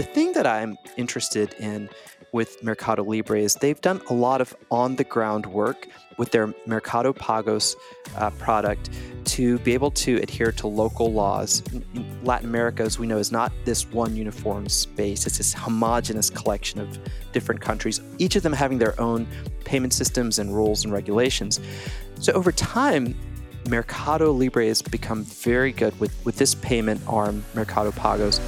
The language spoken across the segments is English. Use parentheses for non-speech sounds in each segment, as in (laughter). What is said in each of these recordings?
The thing that I'm interested in with Mercado Libre is they've done a lot of on the ground work with their Mercado Pagos uh, product to be able to adhere to local laws. In Latin America, as we know, is not this one uniform space, it's this homogenous collection of different countries, each of them having their own payment systems and rules and regulations. So over time, Mercado Libre has become very good with, with this payment arm, Mercado Pagos.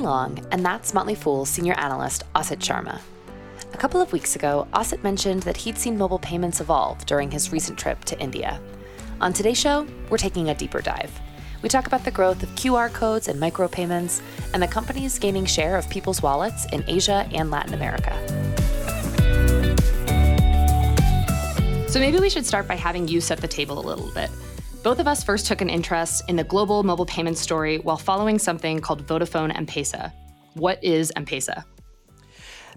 Long, and that's Motley Fool's senior analyst, Asit Sharma. A couple of weeks ago, Asit mentioned that he'd seen mobile payments evolve during his recent trip to India. On today's show, we're taking a deeper dive. We talk about the growth of QR codes and micropayments, and the companies gaining share of people's wallets in Asia and Latin America. So maybe we should start by having you set the table a little bit. Both of us first took an interest in the global mobile payment story while following something called Vodafone M-Pesa. What is M-Pesa?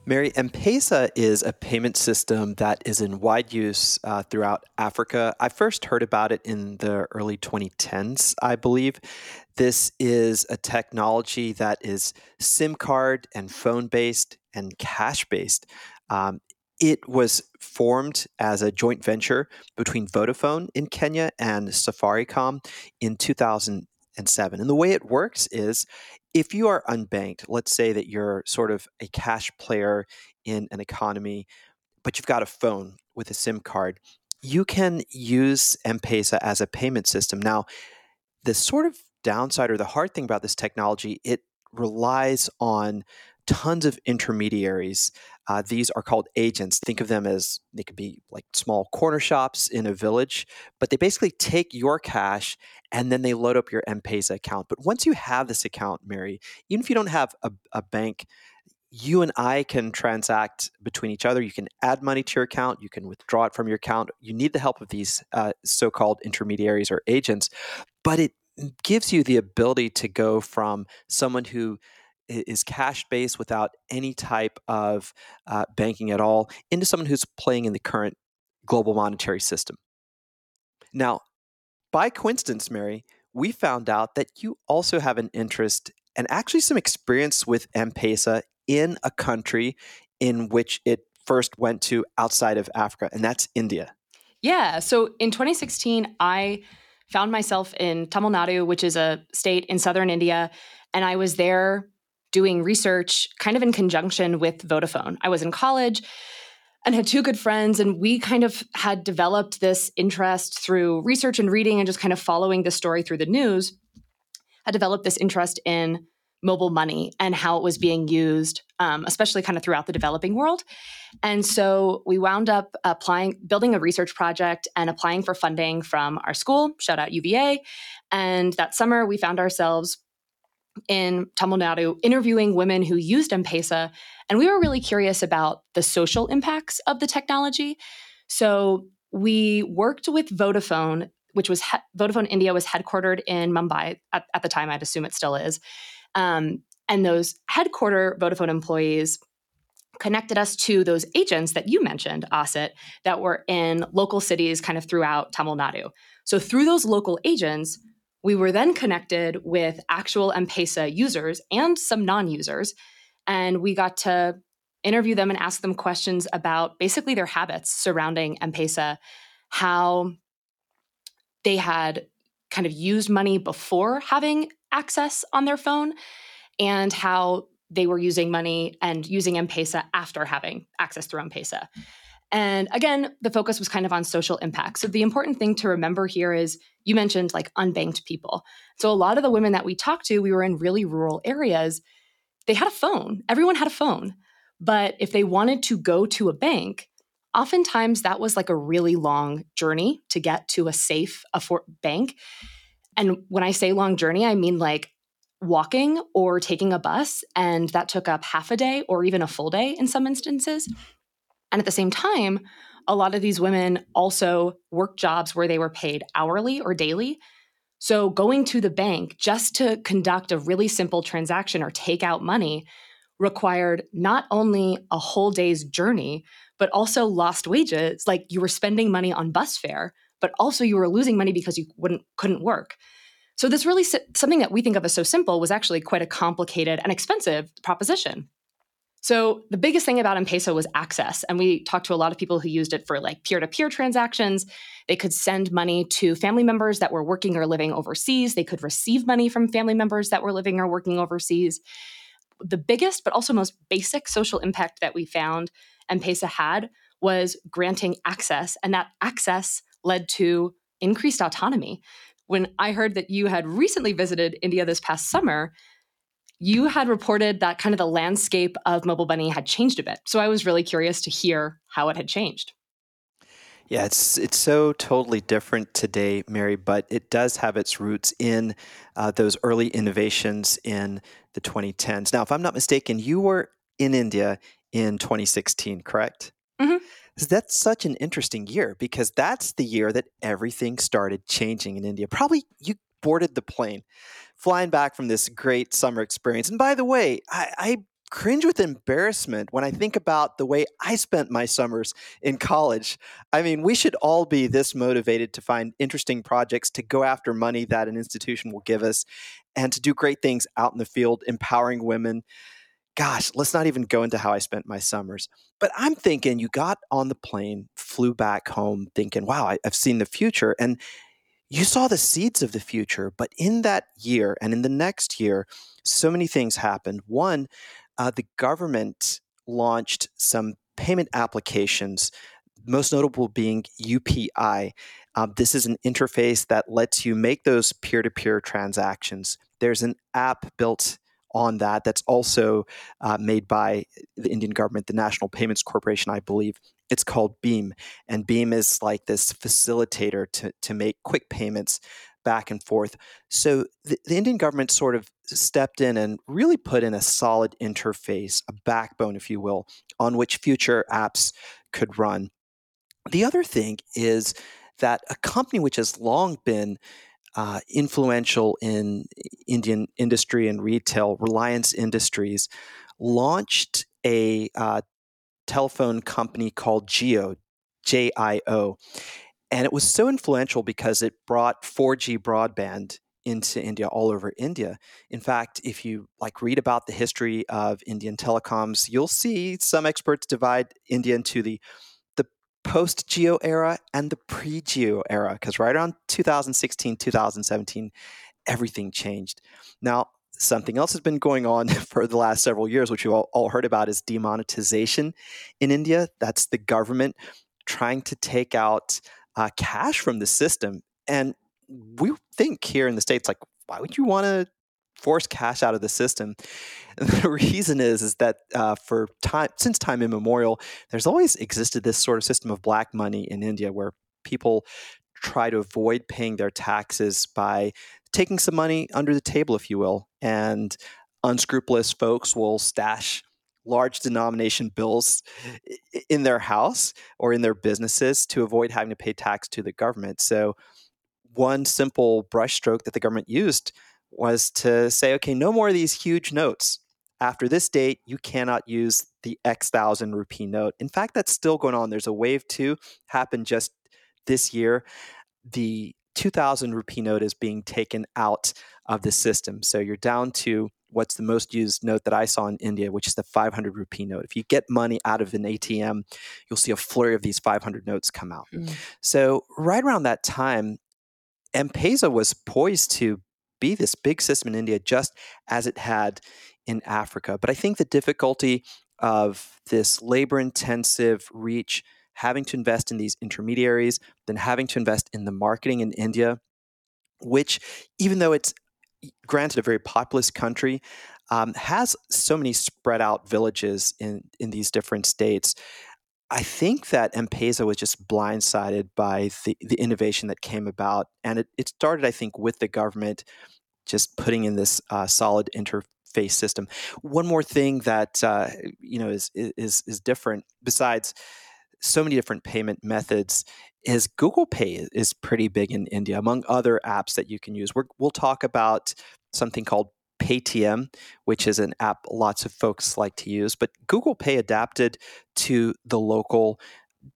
Mary, M-Pesa is a payment system that is in wide use uh, throughout Africa. I first heard about it in the early 2010s, I believe. This is a technology that is SIM card and phone based and cash based. Um, it was formed as a joint venture between Vodafone in Kenya and Safaricom in 2007. And the way it works is if you are unbanked, let's say that you're sort of a cash player in an economy, but you've got a phone with a SIM card, you can use M Pesa as a payment system. Now, the sort of downside or the hard thing about this technology, it relies on tons of intermediaries. Uh, these are called agents. Think of them as they could be like small corner shops in a village, but they basically take your cash and then they load up your M Pesa account. But once you have this account, Mary, even if you don't have a, a bank, you and I can transact between each other. You can add money to your account. You can withdraw it from your account. You need the help of these uh, so called intermediaries or agents, but it gives you the ability to go from someone who is cash based without any type of uh, banking at all into someone who's playing in the current global monetary system. Now, by coincidence, Mary, we found out that you also have an interest and actually some experience with M Pesa in a country in which it first went to outside of Africa, and that's India. Yeah. So in 2016, I found myself in Tamil Nadu, which is a state in southern India, and I was there doing research kind of in conjunction with Vodafone. I was in college and had two good friends, and we kind of had developed this interest through research and reading and just kind of following the story through the news. Had developed this interest in mobile money and how it was being used, um, especially kind of throughout the developing world. And so we wound up applying, building a research project and applying for funding from our school, shout out UVA. And that summer, we found ourselves in Tamil Nadu interviewing women who used M Pesa. And we were really curious about the social impacts of the technology. So we worked with Vodafone, which was he- Vodafone India was headquartered in Mumbai at, at, the time. I'd assume it still is. Um, and those headquarter Vodafone employees connected us to those agents that you mentioned, Asit, that were in local cities kind of throughout Tamil Nadu. So through those local agents, we were then connected with actual M Pesa users and some non users. And we got to interview them and ask them questions about basically their habits surrounding M Pesa, how they had kind of used money before having access on their phone, and how they were using money and using M Pesa after having access through M Pesa. And again, the focus was kind of on social impact. So the important thing to remember here is you mentioned like unbanked people. So a lot of the women that we talked to, we were in really rural areas. They had a phone. Everyone had a phone. But if they wanted to go to a bank, oftentimes that was like a really long journey to get to a safe afford- bank. And when I say long journey, I mean like walking or taking a bus. And that took up half a day or even a full day in some instances. And at the same time, a lot of these women also work jobs where they were paid hourly or daily. So going to the bank just to conduct a really simple transaction or take out money required not only a whole day's journey, but also lost wages. Like you were spending money on bus fare, but also you were losing money because you wouldn't couldn't work. So, this really something that we think of as so simple was actually quite a complicated and expensive proposition. So, the biggest thing about M Pesa was access. And we talked to a lot of people who used it for like peer to peer transactions. They could send money to family members that were working or living overseas. They could receive money from family members that were living or working overseas. The biggest, but also most basic social impact that we found M Pesa had was granting access. And that access led to increased autonomy when I heard that you had recently visited India this past summer, you had reported that kind of the landscape of Mobile Money had changed a bit. So I was really curious to hear how it had changed. Yeah, it's it's so totally different today, Mary, but it does have its roots in uh, those early innovations in the 2010s. Now, if I'm not mistaken, you were in India in 2016, correct? Mm-hmm. That's such an interesting year because that's the year that everything started changing in India. Probably you boarded the plane, flying back from this great summer experience. And by the way, I, I cringe with embarrassment when I think about the way I spent my summers in college. I mean, we should all be this motivated to find interesting projects, to go after money that an institution will give us, and to do great things out in the field, empowering women gosh, let's not even go into how I spent my summers. But I'm thinking you got on the plane, flew back home, thinking, wow, I, have seen the future. And you saw the seeds of the future. But in that year and in the next year, so many things happened. One, uh, the government launched some payment applications, most notable being UPI. Um, this is an interface that lets you make those peer to peer transactions. There's an app built on that. That's also uh, made by the Indian government, the National Payments Corporation, I believe. It's called BHIM. and BHIM is like this facilitator to to make quick payments back and forth. So the, the Indian government sort of stepped in and really put in a solid interface, a backbone, if you will, on which future apps could run. The other thing is that a company which has long been uh, influential in Indian industry and retail, Reliance Industries, launched a uh, telephone company called Jio, J I O. And it was so influential because it brought 4G broadband into India, all over India. In fact, if you like read about the history of Indian telecoms, you'll see some experts divide India into the the post Jio era and the pre Jio era, because right around 2016, 2017, everything changed. Now, something else has been going on (laughs) for the last several years, which you all, all heard about, is demonetization in India. That's the government trying to take out uh, cash from the system. And we think here in the States, like, why would you want to force cash out of the system. (laughs) And the reason is is that uh, for time since time immemorial, there's always existed this sort of system of black money in India where people try to avoid paying their taxes by taking some money under the table, if you will, and unscrupulous folks will stash large denomination bills in their house or in their businesses to avoid having to pay tax to the government. So one simple brushstroke that the government used was to say, okay, no more of these huge notes. After this date, you cannot use the X thousand rupee note. In fact, that's still going on. There's a wave two happened just this year. The 2000 rupee note is being taken out of the system. So you're down to what's the most used note that I saw in India, which is the 500 rupee note. If you get money out of an ATM, you'll see a flurry of these 500 notes come out. Mm. So right around that time, M-Pesa was poised to be this big system in India just as it had in Africa. But I think the difficulty of this labor intensive reach, having to invest in these intermediaries, then having to invest in the marketing in India, which, even though it's granted a very populous country, um, has so many spread out villages in, in these different states. I think that M-Pesa was just blindsided by the, the innovation that came about. And it, it started, I think, with the government just putting in this uh, solid interface system. One more thing that uh, you know is, is is different besides so many different payment methods is Google Pay is pretty big in India among other apps that you can use. we will talk about something called Paytm, which is an app lots of folks like to use. But Google Pay adapted to the local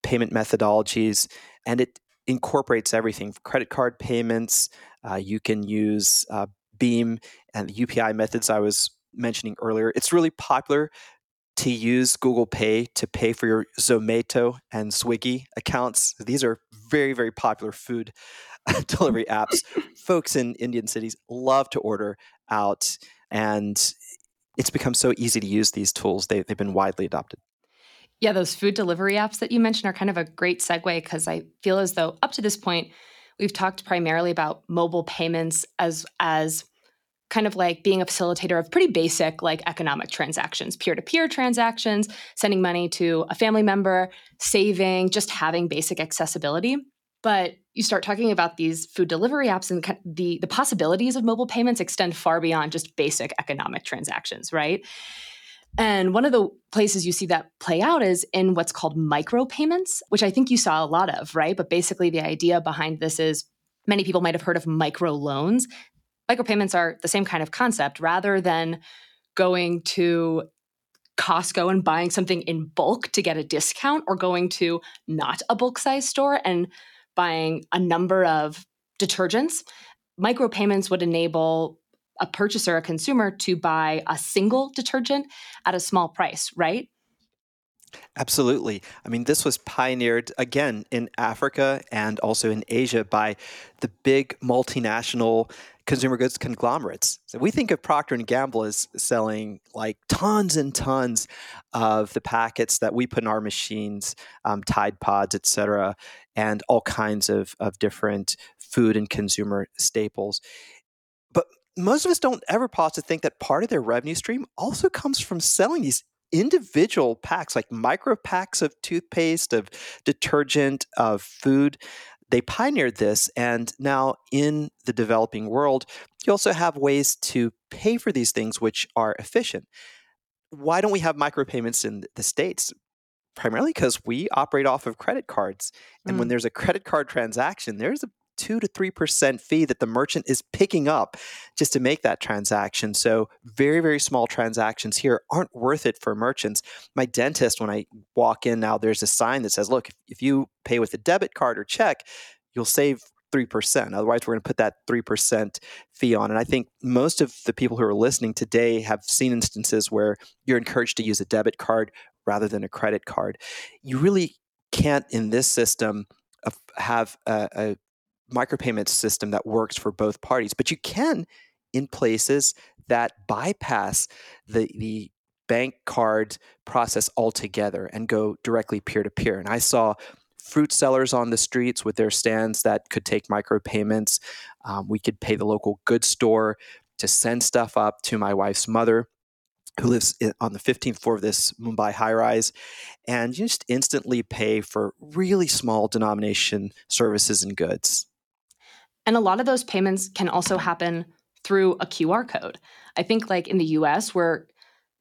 payment methodologies, and it incorporates everything credit card payments. Uh, you can use uh, BHIM and the UPI methods I was mentioning earlier. It's really popular to use Google Pay to pay for your Zomato and Swiggy accounts. These are very, very popular food (laughs) delivery apps. Folks in Indian cities love to order out, and it's become so easy to use these tools. They, they've been widely adopted. Yeah, those food delivery apps that you mentioned are kind of a great segue because I feel as though up to this point, we've talked primarily about mobile payments as as kind of like being a facilitator of pretty basic like economic transactions, peer-to-peer transactions, sending money to a family member, saving, just having basic accessibility. But you start talking about these food delivery apps and the the possibilities of mobile payments extend far beyond just basic economic transactions, right? And one of the places you see that play out is in what's called micropayments, which I think you saw a lot of, right? But basically, the idea behind this is many people might have heard of micro loans. Micropayments are the same kind of concept rather than going to Costco and buying something in bulk to get a discount or going to not a bulk size store and buying a number of detergents. Micropayments would enable a purchaser, a consumer, to buy a single detergent at a small price, right? Absolutely. I mean, this was pioneered again in Africa and also in Asia by the big multinational consumer goods conglomerates. So we think of Procter and Gamble as selling like tons and tons of the packets that we put in our machines, um, Tide Pods, et cetera, and all kinds of, of different food and consumer staples But most of us don't ever pause to think that part of their revenue stream also comes from selling these individual packs, like micro packs of toothpaste, of detergent, of food. They pioneered this, and now in the developing world, you also have ways to pay for these things which are efficient. Why don't we have micropayments in the States? Primarily because we operate off of credit cards. And mm. when there's a credit card transaction, there's a two to three percent fee that the merchant is picking up just to make that transaction. So very very small transactions here aren't worth it for merchants. My dentist, when I walk in now, there's a sign that says, "Look, if you pay with a debit card or check, you'll save." 3%. Otherwise, we're going to put that 3% fee on. And I think most of the people who are listening today have seen instances where you're encouraged to use a debit card rather than a credit card. You really can't, in this system, have a, a micropayment system that works for both parties. But you can in places that bypass the the bank card process altogether and go directly peer to peer. And I saw fruit sellers on the streets with their stands that could take micropayments. Um, we could pay the local goods store to send stuff up to my wife's mother who lives on the 15th floor of this Mumbai high rise, and you just instantly pay for really small denomination services and goods. And a lot of those payments can also happen through a QR code. I think, like in the US, where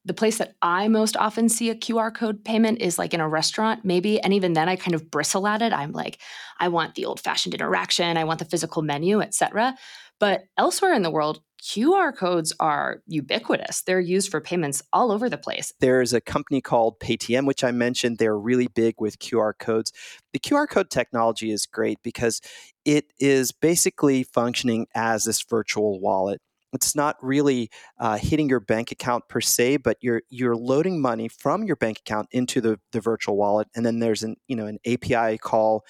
the place that I most often see a QR code payment is like in a restaurant, maybe. And even then, I kind of bristle at it. I'm like, I want the old fashioned interaction, I want the physical menu, etc. But elsewhere in the world, QR codes are ubiquitous. They're used for payments all over the place. There's a company called Paytm, which I mentioned. They're really big with QR codes. The QR code technology is great because it is basically functioning as this virtual wallet. It's not really uh, hitting your bank account per se, but you're you're loading money from your bank account into the, the virtual wallet, and then there's an you know an API call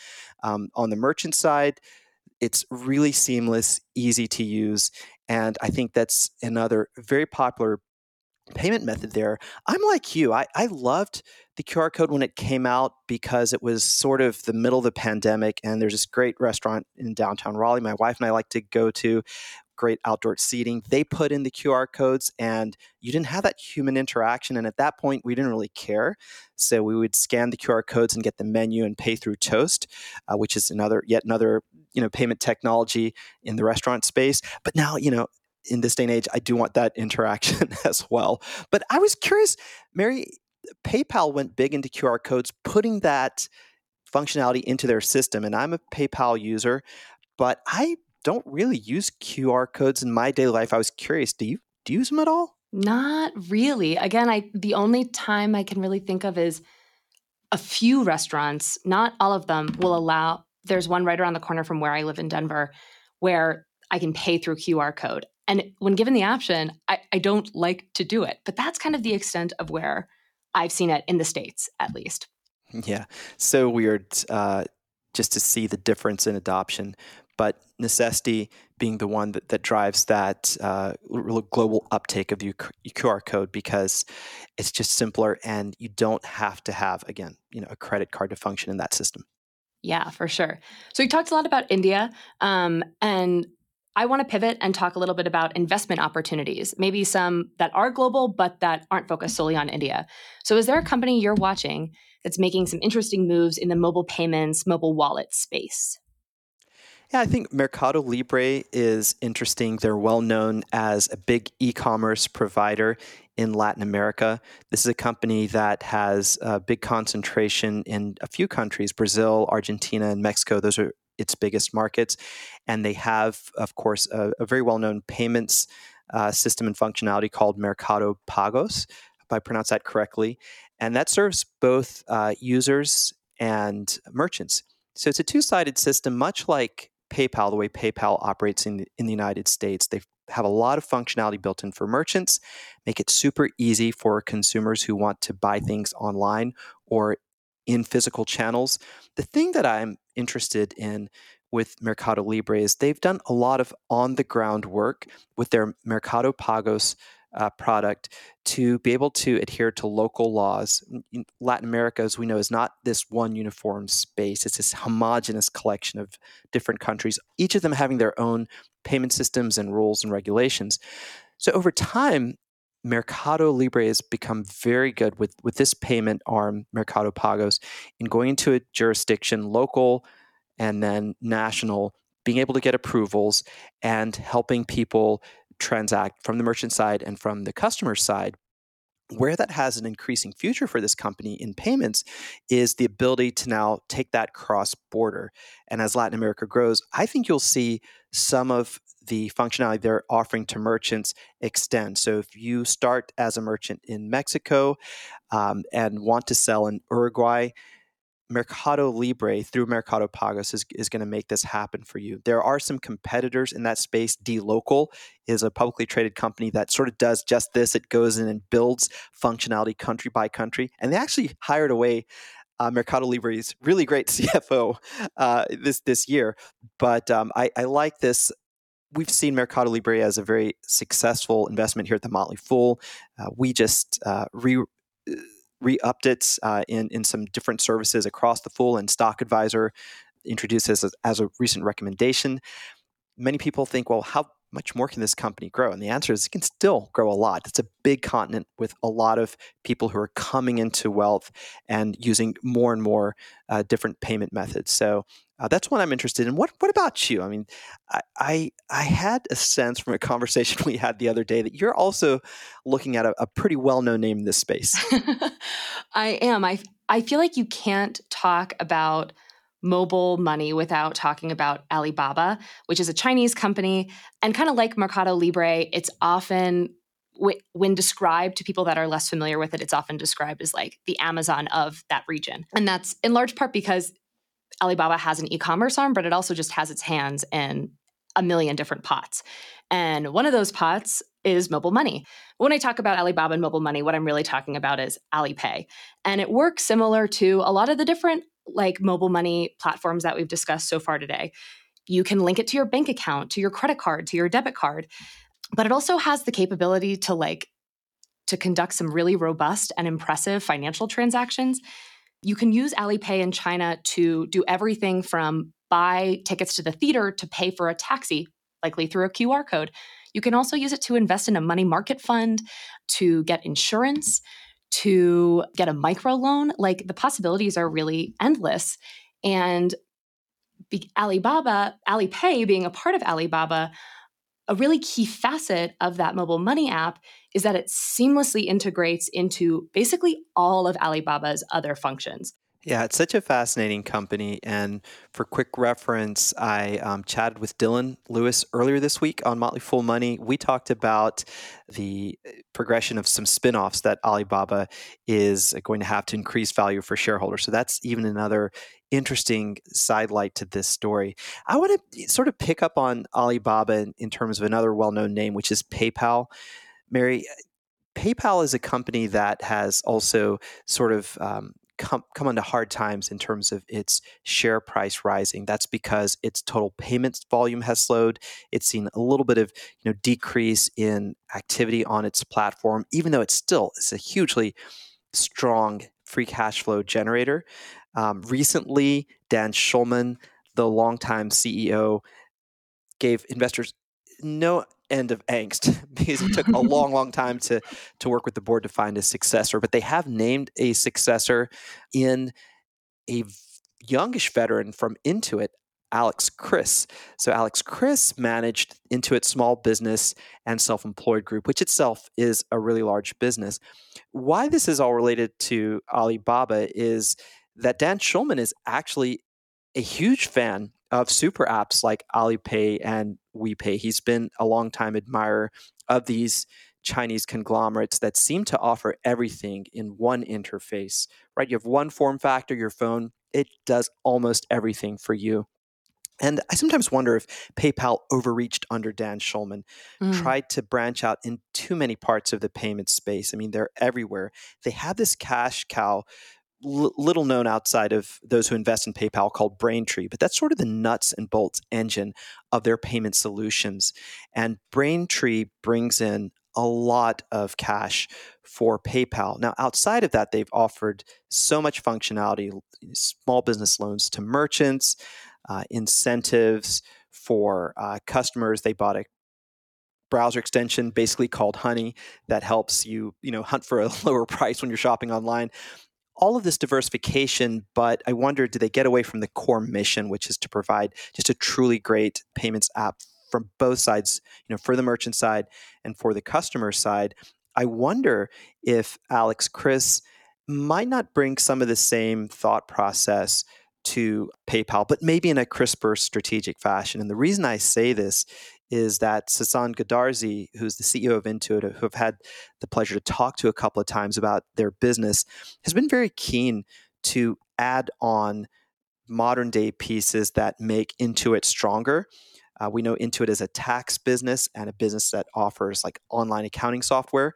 um, on the merchant side it's really seamless, easy to use. And I think that's another very popular payment method there. I'm like you. I, I loved the QR code when it came out because it was sort of the middle of the pandemic and there's this great restaurant in downtown Raleigh my wife and I like to go to great outdoor seating. They put in the QR codes and you didn't have that human interaction. And at that point, we didn't really care. So we would scan the QR codes and get the menu and pay through Toast, uh, which is another, yet another, you know, payment technology in the restaurant space. But now, you know, in this day and age, I do want that (laughs) interaction as well. But I was curious, Mary, PayPal went big into QR codes, putting that functionality into their system. And I'm a PayPal user, but I don't really use QR codes in my daily life. I was curious, do you, do you use them at all? Not really. Again, I the only time I can really think of is a few restaurants, not all of them, will allow there's one right around the corner from where I live in Denver where I can pay through QR code. And when given the option, I, I don't like to do it. But that's kind of the extent of where I've seen it in the States, at least. (laughs) Yeah. So weird uh, just to see the difference in adoption. But necessity being the one that, that drives that uh, global uptake of your QR code because it's just simpler and you don't have to have, again, you know, a credit card to function in that system. Yeah, for sure. So we talked a lot about India, um, and I want to pivot and talk a little bit about investment opportunities, maybe some that are global but that aren't focused solely on India. So, is there a company you're watching that's making some interesting moves in the mobile payments, mobile wallet space? Yeah, I think Mercado Libre is interesting. They're well known as a big e commerce provider in Latin America. This is a company that has a big concentration in a few countries Brazil, Argentina, and Mexico. Those are its biggest markets. And they have, of course, a, a very well known payments uh, system and functionality called Mercado Pagos, if I pronounce that correctly. And that serves both uh, users and merchants. So it's a two sided system, much like PayPal, the way PayPal operates in the, in the United States. They have a lot of functionality built in for merchants, make it super easy for consumers who want to buy things online or in physical channels. The thing that I'm interested in with Mercado Libre is they've done a lot of on the ground work with their Mercado Pagos uh, product to be able to adhere to local laws. In Latin America, as we know, is not this one uniform space, it's this homogenous collection of different countries, each of them having their own payment systems and rules and regulations. So over time, Mercado Libre has become very good with, with this payment arm, Mercado Pagos, in going into a jurisdiction, local and then national, being able to get approvals and helping people transact from the merchant side and from the customer side where that has an increasing future for this company in payments is the ability to now take that cross border. And as Latin America grows, I think you'll see some of the functionality they're offering to merchants extend. So if you start as a merchant in Mexico um, and want to sell in Uruguay, Mercado Libre through Mercado Pagos is, is going to make this happen for you. There are some competitors in that space. dLocal is a publicly traded company that sort of does just this. It goes in and builds functionality country by country. And they actually hired away uh, Mercado Libre's really great (laughs) CFO uh, this this year. But um, I, I like this we've seen Mercado Libre as a very successful investment here at the Motley Fool. Uh, we just uh, re re-upped it uh, in in some different services across the full and Stock Advisor introduced as, as a recent recommendation. Many people think, well, how much more can this company grow? And the answer is it can still grow a lot. It's a big continent with a lot of people who are coming into wealth and using more and more uh, different payment methods. So uh, that's what I'm interested in. What What about you? I mean, I, I, I had a sense from a conversation (laughs) we had the other day that you're also looking at a, a pretty well known name in this space. (laughs) I am. I I feel like you can't talk about mobile money without talking about Alibaba, which is a Chinese company. And kind of like Mercado Libre, it's often, when described to people that are less familiar with it, it's often described as like the Amazon of that region. And that's in large part because Alibaba has an e commerce arm, but it also just has its hands in a million different pots. And one of those pots is mobile money. When I talk about Alibaba and mobile money, what I'm really talking about is Alipay. And it works similar to a lot of the different like mobile money platforms that we've discussed so far today. You can link it to your bank account, to your credit card, to your debit card. But it also has the capability to like to conduct some really robust and impressive financial transactions. You can use Alipay in China to do everything from buy tickets to the theater to pay for a taxi, likely through a QR code. You can also use it to invest in a money market fund, to get insurance, to get a microloan. Like the possibilities are really endless. And Alibaba, Alipay being a part of Alibaba, a really key facet of that mobile money app is that it seamlessly integrates into basically all of Alibaba's other functions. Yeah, it's such a fascinating company. And for quick reference, I um, chatted with Dylan Lewis earlier this week on Motley Fool Money. We talked about the uh, progression of some spinoffs that Alibaba is going to have to increase value for shareholders. So that's even another interesting sidelight to this story. I want to sort of pick up on Alibaba in, in terms of another well known name, which is PayPal. Mary, PayPal is a company that has also sort of um, come come onto hard times in terms of its share price rising. That's because its total payments volume has slowed. It's seen a little bit of you know decrease in activity on its platform, even though it's still it's a hugely strong free cash flow generator. Um, recently, Dan Schulman, the longtime CEO, gave investors no end of angst (laughs) because it took a (laughs) long, long time to to work with the board to find a successor. But they have named a successor in a youngish veteran from Intuit, Alex Chriss. So Alex Chriss managed Intuit's Small Business and Self Employed Group, which itself is a really large business. Why this is all related to Alibaba is that Dan Schulman is actually a huge fan of super apps like Alipay and WePay. He's been a long time admirer of these Chinese conglomerates that seem to offer everything in one interface, right? You have one form factor, your phone, it does almost everything for you. And I sometimes wonder if PayPal overreached under Dan Schulman, mm. tried to branch out in too many parts of the payment space. I mean, they're everywhere. They have this cash cow little known outside of those who invest in PayPal called Braintree, but that's sort of the nuts and bolts engine of their payment solutions. And Braintree brings in a lot of cash for PayPal. Now, outside of that, they've offered so much functionality small business loans to merchants, uh, incentives for uh, customers. They bought a browser extension basically called honey that helps you you know hunt for a (laughs) lower price when you're shopping online all of this diversification, but I wonder, do they get away from the core mission, which is to provide just a truly great payments app from both sides, you know, for the merchant side and for the customer side? I wonder if Alex Chriss might not bring some of the same thought process to PayPal, but maybe in a crisper strategic fashion. And the reason I say this is that Sasan Goodarzi, who's the CEO of Intuit, who I've had the pleasure to talk to a couple of times about their business, has been very keen to add on modern day pieces that make Intuit stronger. Uh, we know Intuit is a tax business and a business that offers like online accounting software,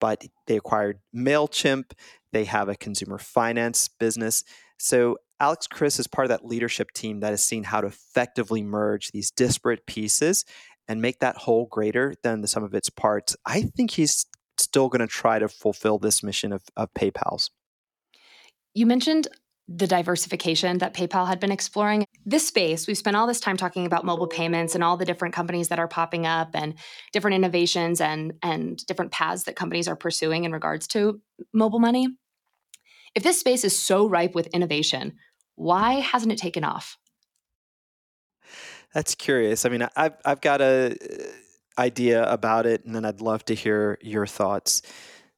but they acquired MailChimp. They have a consumer finance business. So Alex Chriss is part of that leadership team that has seen how to effectively merge these disparate pieces and make that whole greater than the sum of its parts. I think he's still going to try to fulfill this mission of, of PayPal's. You mentioned the diversification that PayPal had been exploring. This space, we've spent all this time talking about mobile payments and all the different companies that are popping up and different innovations and and different paths that companies are pursuing in regards to mobile money. If this space is so ripe with innovation, why hasn't it taken off? That's curious. I mean, I've I've got a uh, idea about it, and then I'd love to hear your thoughts.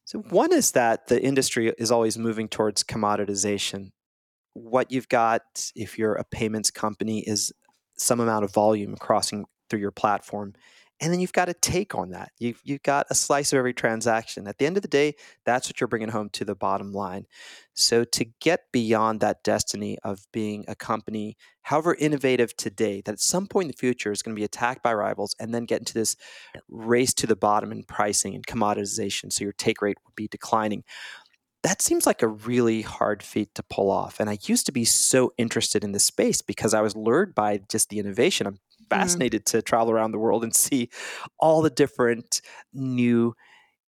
So, one is that the industry is always moving towards commoditization. What you've got, if you're a payments company, is some amount of volume crossing through your platform and then you've got a take on that. You've, you've got a slice of every transaction. At the end of the day, that's what you're bringing home to the bottom line. So, to get beyond that destiny of being a company, however innovative today, that at some point in the future is going to be attacked by rivals and then get into this race to the bottom in pricing and commoditization. So, your take rate would be declining. That seems like a really hard feat to pull off. And I used to be so interested in this space because I was lured by just the innovation. I'm. Fascinated mm-hmm. to travel around the world and see all the different new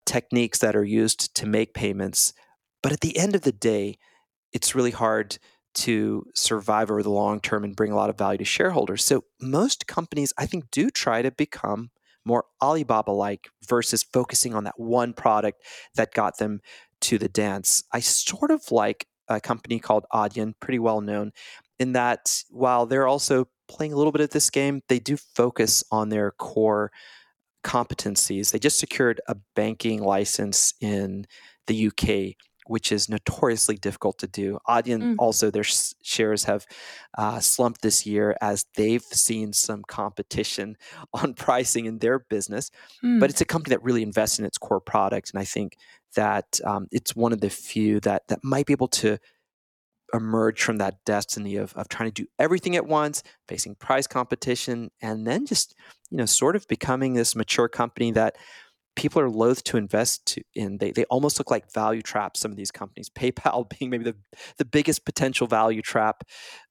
techniques that are used to make payments. But at the end of the day, it's really hard to survive over the long term and bring a lot of value to shareholders. So most companies, I think, do try to become more Alibaba like versus focusing on that one product that got them to the dance. I sort of like a company called Adyen, pretty well known, in that while they're also playing a little bit of this game, they do focus on their core competencies. They just secured a banking license in the UK which is notoriously difficult to do. Adyen mm. also, their shares have uh, slumped this year as they've seen some competition (laughs) on pricing in their business. Mm. But it's a company that really invests in its core product. And I think that um, it's one of the few that, that might be able to emerge from that destiny of, of trying to do everything at once, facing price competition, and then just, you know, sort of becoming this mature company that people are loath to invest in. They, they almost look like value traps, some of these companies. (laughs) PayPal being maybe the, the biggest potential value trap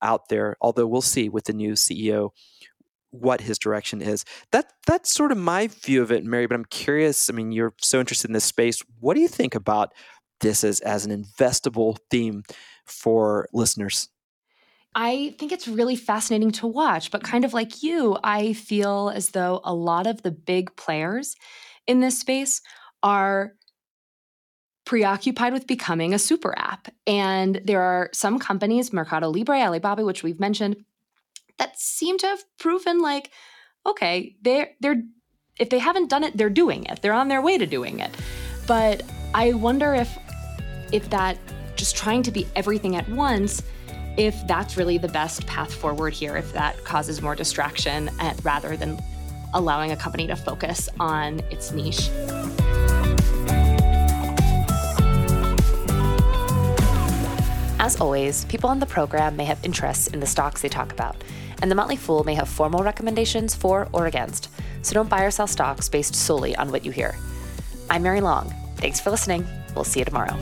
out there, although we'll see with the new CEO what his direction is. That that's sort of my view of it, Mary. But I'm curious. I mean, you're so interested in this space. What do you think about this as as an investable theme for listeners? I think it's really fascinating to watch, but kind of like you, I feel as though a lot of the big players in this space are preoccupied with becoming a super app. And there are some companies, Mercado Libre, Alibaba, which we've mentioned, that seem to have proven like, okay, they're they're if they haven't done it, they're doing it. They're on their way to doing it. But I wonder if if that just trying to be everything at once if that's really the best path forward here, if that causes more distraction at, rather than allowing a company to focus on its niche. As always, people on the program may have interests in the stocks they talk about, and the Motley Fool may have formal recommendations for or against, so don't buy or sell stocks based solely on what you hear. I'm Mary Long. Thanks for listening. We'll see you tomorrow.